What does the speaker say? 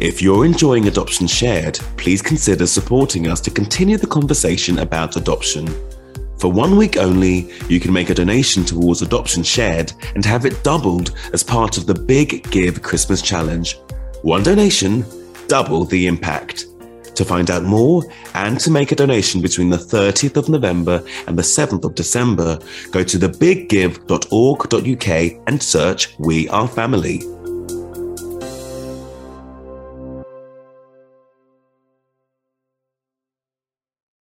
If you're enjoying Adoption Shared, please consider supporting us to continue the conversation about adoption. For one week only, you can make a donation towards Adoption Shared and have it doubled as part of the Big Give Christmas Challenge. One donation, double the impact. To find out more and to make a donation between the 30th of November and the 7th of December, go to thebiggive.org.uk and search We Are Family.